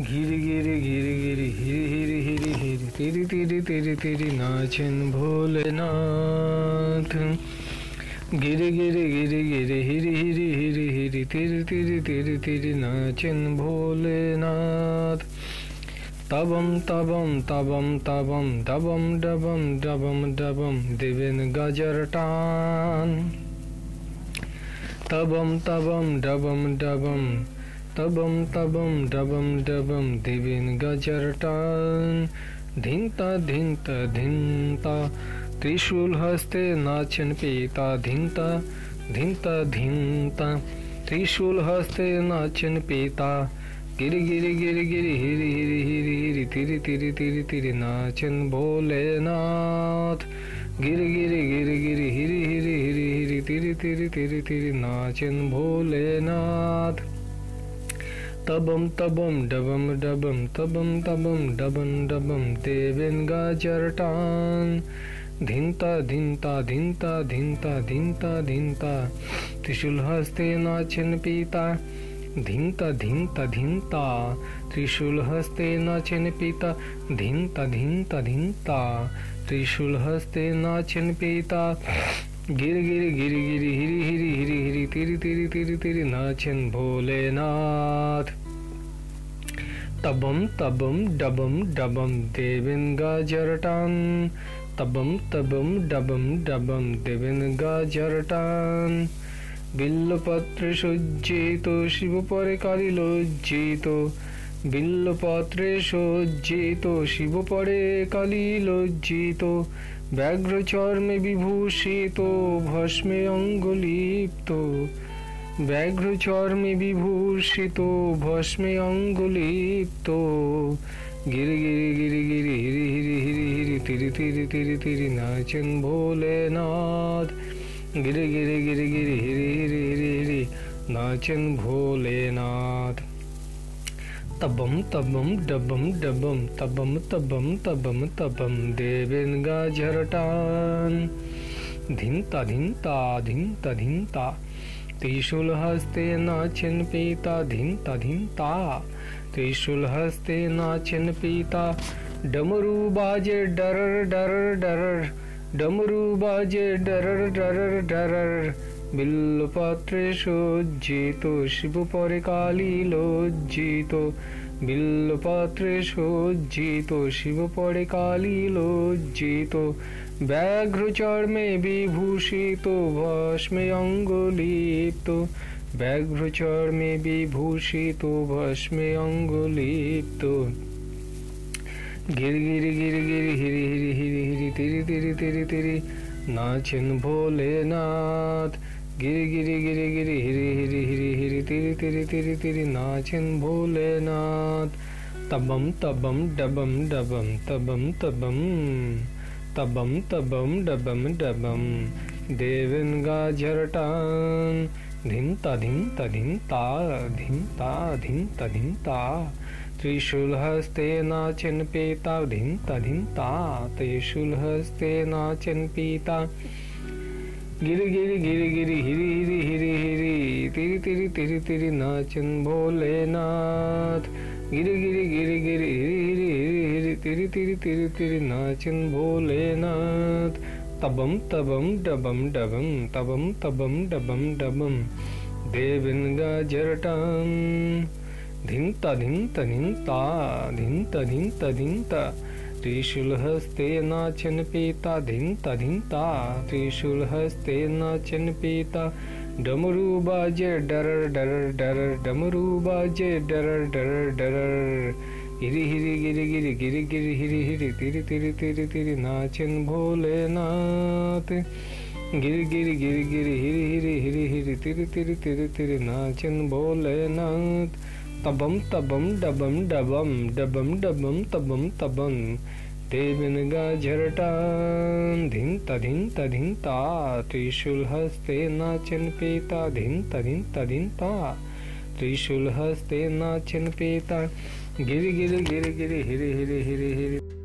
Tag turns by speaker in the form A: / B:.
A: घिरी गिरी गिरी गिरी हिरी हिरी हिरी हिरी तेरी तेरी तेरी तेरी नाचन भोलेनाथ गिरी गिरी गिरी गिरी हिरी हिरी हिरी हिरी तेरी तेरी तेरी तेरी नाचन भोलेनाथ तबम तबम तबम तबम दबम डबम डबम डबम देवेन गजर टान तबम तबम डबम डबम तबम तबम डबम डबम देवेन गजर टान धिंता धिंता धिंता त्रिशूल हस्ते नाचन पीता धिंता धिंता धिंता त्रिशूल हस्ते नाचन पीता गिरी गिरी गिरी गिरी हिरी हिरी हिरी हिरी तिरी तिरी तिरी तिरी नाचन भोलेनाथ गिरी गिरी गिरी गिरी हिरी हिरी हिरी हिरी तिरी तिरी तिरी तिरी नाचन भोलेनाथ तबम तबम डबम डबम तबम तबम डबम डबम देवेन गाजरटान धिंता धिंता धिंता धिंता धिंता धिंता त्रिशूल हस्ते नाचन पीता धिंता धिंता धिंता त्रिशूल हस्ते नाचन पिता धिंता धिंता धिंता त्रिशूल हस्ते नाचन पिता गिर गिर गिर गिर हिरी हिरी তিরি তিরি তিরি তিরি তিরি নাচেন ভোলেনাথ। তবম তবম ডবম ডবম দেবেন গাজর টান। তবম তবম ডবম ডবম দেবেন গাজর টান। বিল্লপত্রে সজ্জিত, শিবপরে কালী লজ্জিত। বিল্লপত্রে সজ্জিত, শিবপরে কালী লজ্জিত ব্যাঘ্র চর্মে বিভূষিত, ভস্মে অঙ্গলিপ্ত ব্যাঘ্র চর্মে বিভূষিত, ভস্মে অঙ্গলিপ্ত। গিরি গিরি গিরি গিরি হিরি হিরি হিরি হিরি তিরি তিরি তিরি তিরি নাচেন ভোলেনাথ। গিরি গিরি গিরি গিরি হিরি হিরি হিরি হিরি নাচেন ভোলেনাথ। तबम तबम डबम डबम तबम तबम तबम तबम देवेन गाझरटान धिंता धिंता धिंता धिंता। त्रिशूल हस्ते नाचन पीता धिंता धिंता। त्रिशूल हस्ते नाचन पीता। डमरू बाजे डरर डरर डरर। डमरू बाजे डरर डरर डरर। বিল্লপাত্রে সজ্জিত, শিবপরে কালী লজ্জিত। বিল্লপাত্রে সজ্জিত, শিবপরে কালী লজ্জিত। ব্যাঘ্র চর্মে বিভূষিত, ভস্মে অঙ্গলিপ্ত। ব্যাঘ্র চর্মে বিভূষিত, ভস্মে অঙ্গলিপ্ত। গির গির গির গির হিরি হিরি হিরি হিরি, তিরি তিরি তিরি তিরি, নাচেন ভোলেনাথ। गिरी गिरी गिरी गिरी हिरी हिरी हिरी हिरी तिरी तिरी तिरी तिरी नाचन भोलेनाथ। तबम तबम डबम डबम तबम तबम तबम तबम डबम डबम देवन गाझरटान। धिंता धिंता धिंता धिंता धिंता धिंता त्रिशूल हस्ते नाचन पीता। धिंता धिंता त्रिशूल हस्ते नाचन पीता। गिरी गिरी गिरी गिरी हिरी हिरी हिरी हिरी। तिरी तिरी तिरी तिरी, नाचन भोलेनाथ गिरी गिरी गिरी गिरी हिरी हिरी हिरी हिरी। तिरी तिरी तिरी तिरी, नाचन भोलेनाथ तबम तबम, डबम डबम, तबम तबम, डबम डबम। देवन गाजरटम धिंता धिंता धिंता धिंता धिंता धिंता त्रिशूल हस्ते नाचन पीता धिंता धिंता त्रिशूल हस्ते नाचन पीता डमरू बाजे डरर डरर डरर डमरू बाजे डरर डरर डरर हिरी हिरी गिरी गिरी गिरी गिरी हिरी हिरी तिरी तिरी तिरी तिरी नाचन भोलेनाथ गिरी गिरी गिरी गिरी हिरी हिरी हिरी हिरी तिरी तिरी तिरी तिरी नाचन भोलेनाथ तबम तबम डबम डबम डबम डबम तबम तबम देवन गाझरटान धिंता तधिन धिंता त्रिशूल हस्ते नाचन पेता धिंता तधिन धिंता त्रिशूल हस्ते नाचन पेता गिर गिर गिर गिरी हिर हिर हिर हिरी